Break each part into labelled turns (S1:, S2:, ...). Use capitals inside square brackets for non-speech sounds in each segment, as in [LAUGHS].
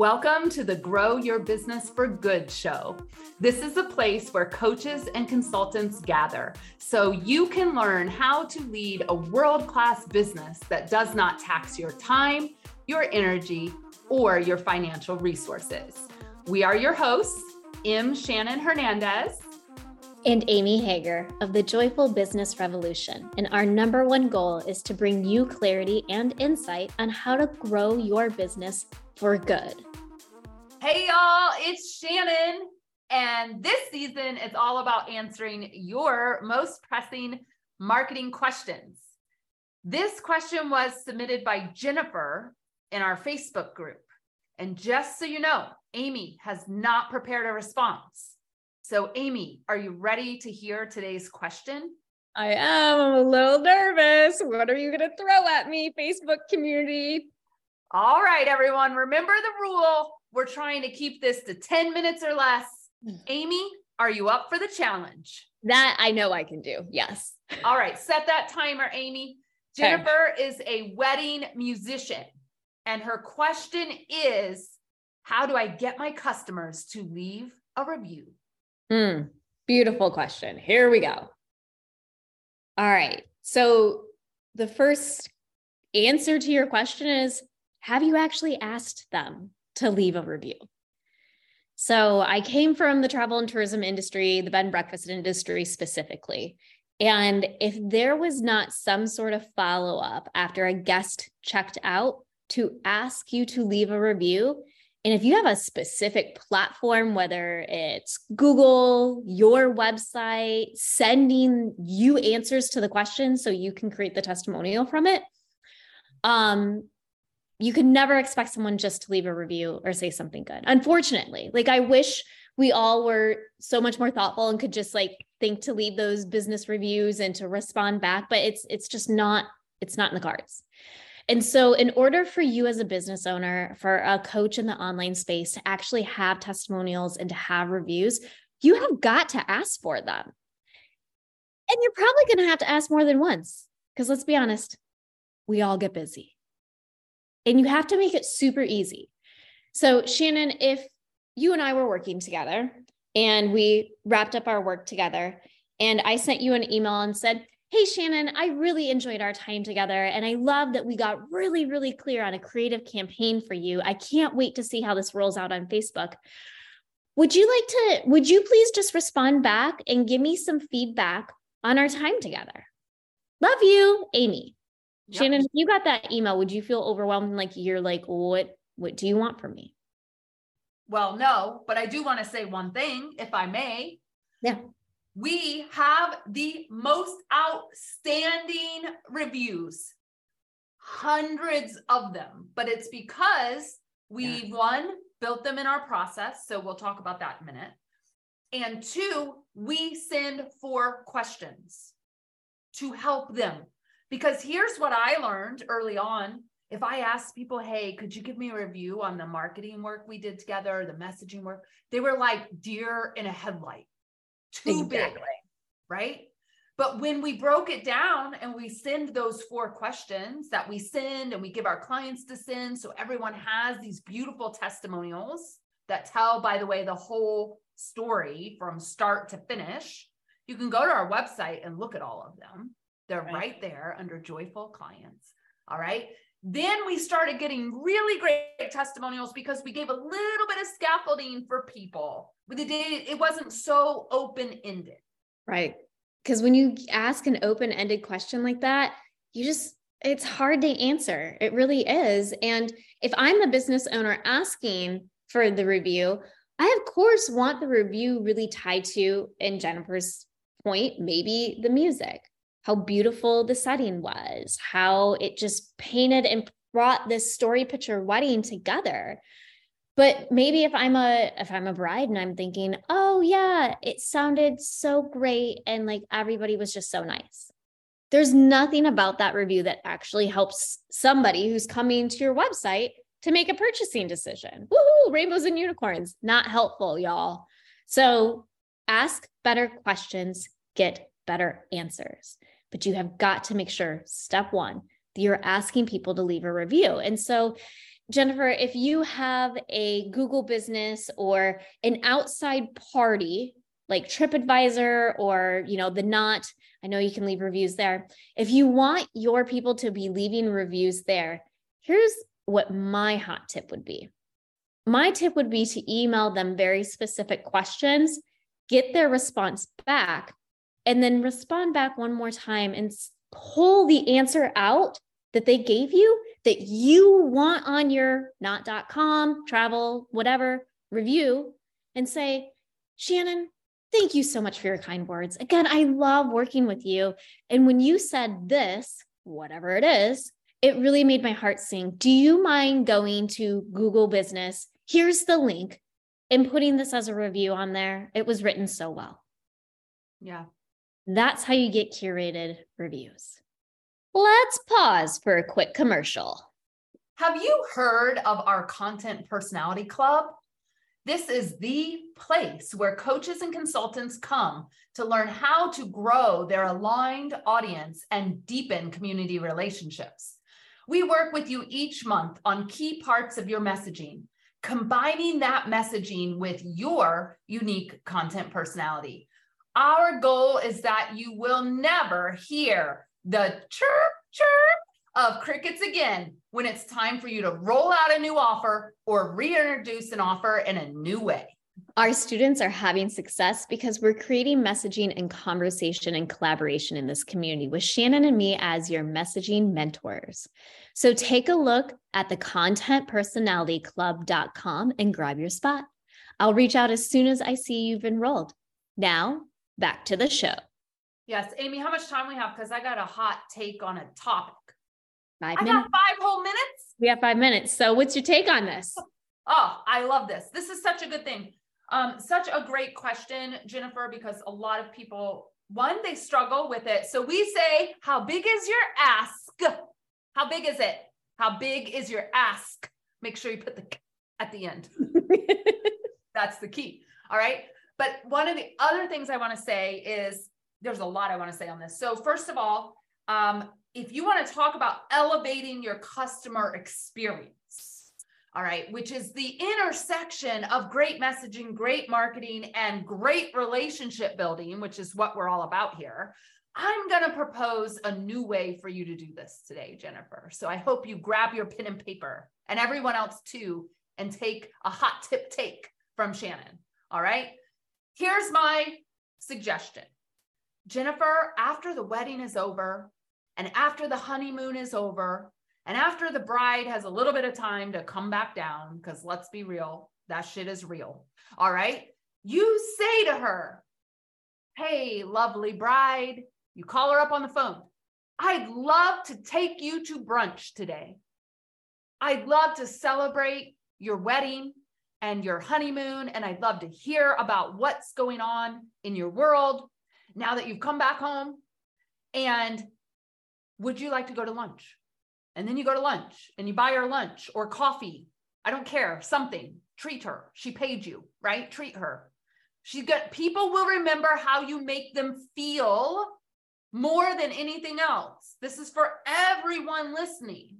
S1: Welcome to the Grow Your Business for Good show. This is a place where coaches and consultants gather so you can learn how to lead a world class business that does not tax your time, your energy, or your financial resources. We are your hosts, M. Shannon Hernandez
S2: and Amy Hager of the Joyful Business Revolution. And our number one goal is to bring you clarity and insight on how to grow your business for good.
S1: Hey, y'all, it's Shannon. And this season is all about answering your most pressing marketing questions. This question was submitted by Jennifer in our Facebook group. And just so you know, Amy has not prepared a response. So, Amy, are you ready to hear today's question?
S2: I am. I'm a little nervous. What are you going to throw at me, Facebook community?
S1: All right, everyone, remember the rule we're trying to keep this to 10 minutes or less. [SIGHS] Amy, are you up for the challenge?
S2: That I know I can do. Yes. [LAUGHS]
S1: All right. Set that timer, Amy. Jennifer okay. is a wedding musician. And her question is How do I get my customers to leave a review?
S2: Mm, beautiful question. Here we go. All right. So, the first answer to your question is Have you actually asked them? to leave a review. So I came from the travel and tourism industry, the bed and breakfast industry specifically. And if there was not some sort of follow up after a guest checked out to ask you to leave a review, and if you have a specific platform, whether it's Google, your website, sending you answers to the questions so you can create the testimonial from it, um, you could never expect someone just to leave a review or say something good. Unfortunately, like I wish we all were so much more thoughtful and could just like think to leave those business reviews and to respond back, but it's it's just not it's not in the cards. And so, in order for you as a business owner, for a coach in the online space to actually have testimonials and to have reviews, you have got to ask for them. And you're probably going to have to ask more than once because let's be honest, we all get busy and you have to make it super easy. So, Shannon, if you and I were working together and we wrapped up our work together, and I sent you an email and said, Hey, Shannon, I really enjoyed our time together. And I love that we got really, really clear on a creative campaign for you. I can't wait to see how this rolls out on Facebook. Would you like to, would you please just respond back and give me some feedback on our time together? Love you, Amy. Yep. Shannon, if you got that email, would you feel overwhelmed? Like you're like, what, what do you want from me?
S1: Well, no, but I do want to say one thing, if I may.
S2: Yeah.
S1: We have the most outstanding reviews, hundreds of them, but it's because we, yes. one, built them in our process. So we'll talk about that in a minute. And two, we send for questions to help them because here's what I learned early on. If I asked people, hey, could you give me a review on the marketing work we did together, the messaging work? They were like deer in a headlight, too exactly. big, right? But when we broke it down and we send those four questions that we send and we give our clients to send, so everyone has these beautiful testimonials that tell, by the way, the whole story from start to finish. You can go to our website and look at all of them. They're right. right there under joyful clients. All right. Then we started getting really great testimonials because we gave a little bit of scaffolding for people. The day it wasn't so open ended.
S2: Right. Because when you ask an open ended question like that, you just, it's hard to answer. It really is. And if I'm the business owner asking for the review, I, of course, want the review really tied to, in Jennifer's point, maybe the music how beautiful the setting was, how it just painted and brought this story picture wedding together. But maybe if I'm a if I'm a bride and I'm thinking, "Oh yeah, it sounded so great and like everybody was just so nice." There's nothing about that review that actually helps somebody who's coming to your website to make a purchasing decision. Woohoo, rainbows and unicorns, not helpful, y'all. So, ask better questions, get better answers but you have got to make sure step one you're asking people to leave a review. And so Jennifer, if you have a Google business or an outside party like TripAdvisor or, you know, the Knot, I know you can leave reviews there. If you want your people to be leaving reviews there, here's what my hot tip would be. My tip would be to email them very specific questions, get their response back, and then respond back one more time and pull the answer out that they gave you that you want on your Knot.com, travel, whatever review and say, Shannon, thank you so much for your kind words. Again, I love working with you. And when you said this, whatever it is, it really made my heart sing. Do you mind going to Google Business? Here's the link and putting this as a review on there. It was written so well.
S1: Yeah.
S2: That's how you get curated reviews. Let's pause for a quick commercial.
S1: Have you heard of our Content Personality Club? This is the place where coaches and consultants come to learn how to grow their aligned audience and deepen community relationships. We work with you each month on key parts of your messaging, combining that messaging with your unique content personality. Our goal is that you will never hear the chirp, chirp of crickets again when it's time for you to roll out a new offer or reintroduce an offer in a new way.
S2: Our students are having success because we're creating messaging and conversation and collaboration in this community with Shannon and me as your messaging mentors. So take a look at the contentpersonalityclub.com and grab your spot. I'll reach out as soon as I see you've enrolled. Now, back to the show.
S1: Yes, Amy, how much time we have? Because I got a hot take on a topic.
S2: Five
S1: I
S2: minutes.
S1: got five whole minutes.
S2: We have five minutes. So, what's your take on this? [LAUGHS]
S1: Oh, I love this. This is such a good thing. Um, such a great question, Jennifer, because a lot of people, one, they struggle with it. So we say, How big is your ask? How big is it? How big is your ask? Make sure you put the at the end. [LAUGHS] That's the key. All right. But one of the other things I want to say is there's a lot I want to say on this. So, first of all, um, if you want to talk about elevating your customer experience, all right, which is the intersection of great messaging, great marketing, and great relationship building, which is what we're all about here. I'm going to propose a new way for you to do this today, Jennifer. So I hope you grab your pen and paper and everyone else too, and take a hot tip take from Shannon. All right. Here's my suggestion Jennifer, after the wedding is over and after the honeymoon is over and after the bride has a little bit of time to come back down, because let's be real, that shit is real. All right. You say to her, Hey, lovely bride, you call her up on the phone. I'd love to take you to brunch today. I'd love to celebrate your wedding and your honeymoon, and I'd love to hear about what's going on in your world now that you've come back home. And would you like to go to lunch? And then you go to lunch and you buy her lunch or coffee. I don't care, something. Treat her. She paid you, right? Treat her. She's got people will remember how you make them feel more than anything else. This is for everyone listening.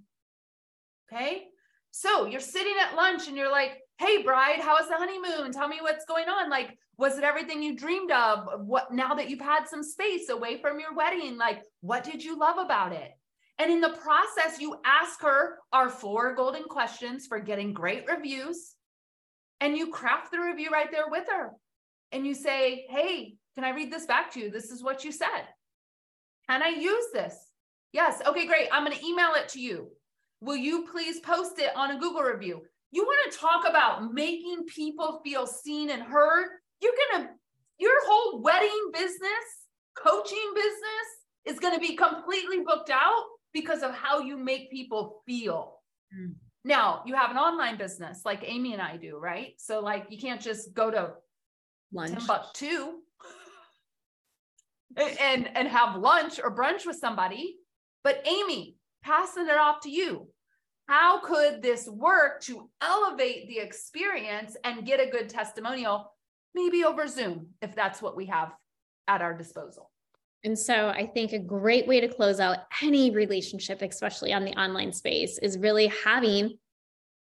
S1: Okay. So you're sitting at lunch and you're like, hey, bride, how was the honeymoon? Tell me what's going on. Like, was it everything you dreamed of? What now that you've had some space away from your wedding? Like, what did you love about it? And in the process, you ask her our four golden questions for getting great reviews. And you craft the review right there with her. And you say, hey, can I read this back to you? This is what you said. Can I use this? Yes. Okay, great. I'm going to email it to you. Will you please post it on a Google review? You want to talk about making people feel seen and heard? You're going to, your whole wedding business, coaching business is going to be completely booked out because of how you make people feel. Mm. Now, you have an online business like Amy and I do, right? So, like, you can't just go to lunch. Timbuktu and and have lunch or brunch with somebody. But Amy, passing it off to you. How could this work to elevate the experience and get a good testimonial, maybe over Zoom, if that's what we have at our disposal?
S2: And so I think a great way to close out any relationship, especially on the online space, is really having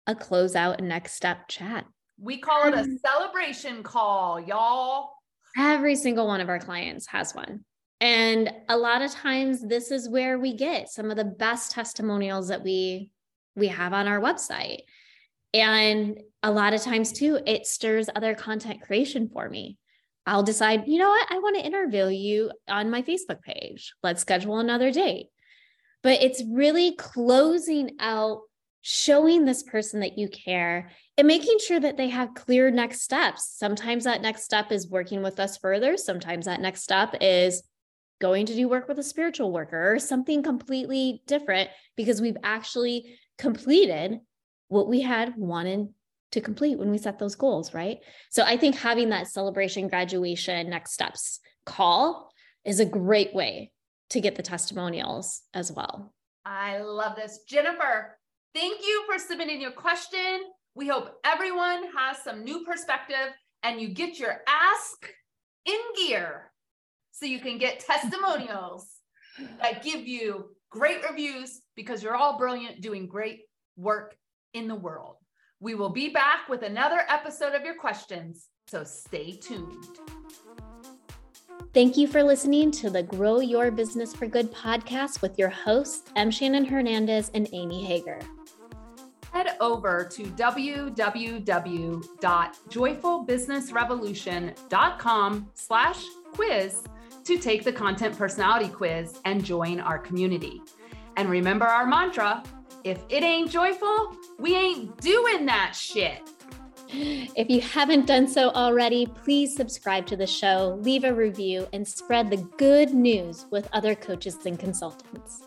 S2: a closeout next step chat.
S1: We call it a um, celebration call, y'all.
S2: Every single one of our clients has one. And a lot of times this is where we get some of the best testimonials that we we have on our website. And a lot of times too, it stirs other content creation for me. I'll decide, you know what, I want to interview you on my Facebook page. Let's schedule another date. But it's really closing out, showing this person that you care and making sure that they have clear next steps. Sometimes that next step is working with us further. Sometimes that next step is going to do work with a spiritual worker or something completely different because we've actually completed what we had wanted to complete when we set those goals, right? So I think having that celebration, graduation, next steps call is a great way to get the testimonials as well.
S1: I love this. Jennifer, thank you for submitting your question. We hope everyone has some new perspective and you get your ask in gear so you can get testimonials that give you great reviews because you're all brilliant doing great work in the world. We will be back with another episode of your questions, so stay tuned.
S2: Thank you for listening to the Grow Your Business for Good podcast with your hosts, M. Shannon Hernandez and Amy Hager.
S1: Head over to www.joyfulbusinessrevolution.com slash quiz to take the content personality quiz and join our community. And remember our mantra if it ain't joyful, we ain't doing that shit.
S2: If you haven't done so already, please subscribe to the show, leave a review, and spread the good news with other coaches and consultants.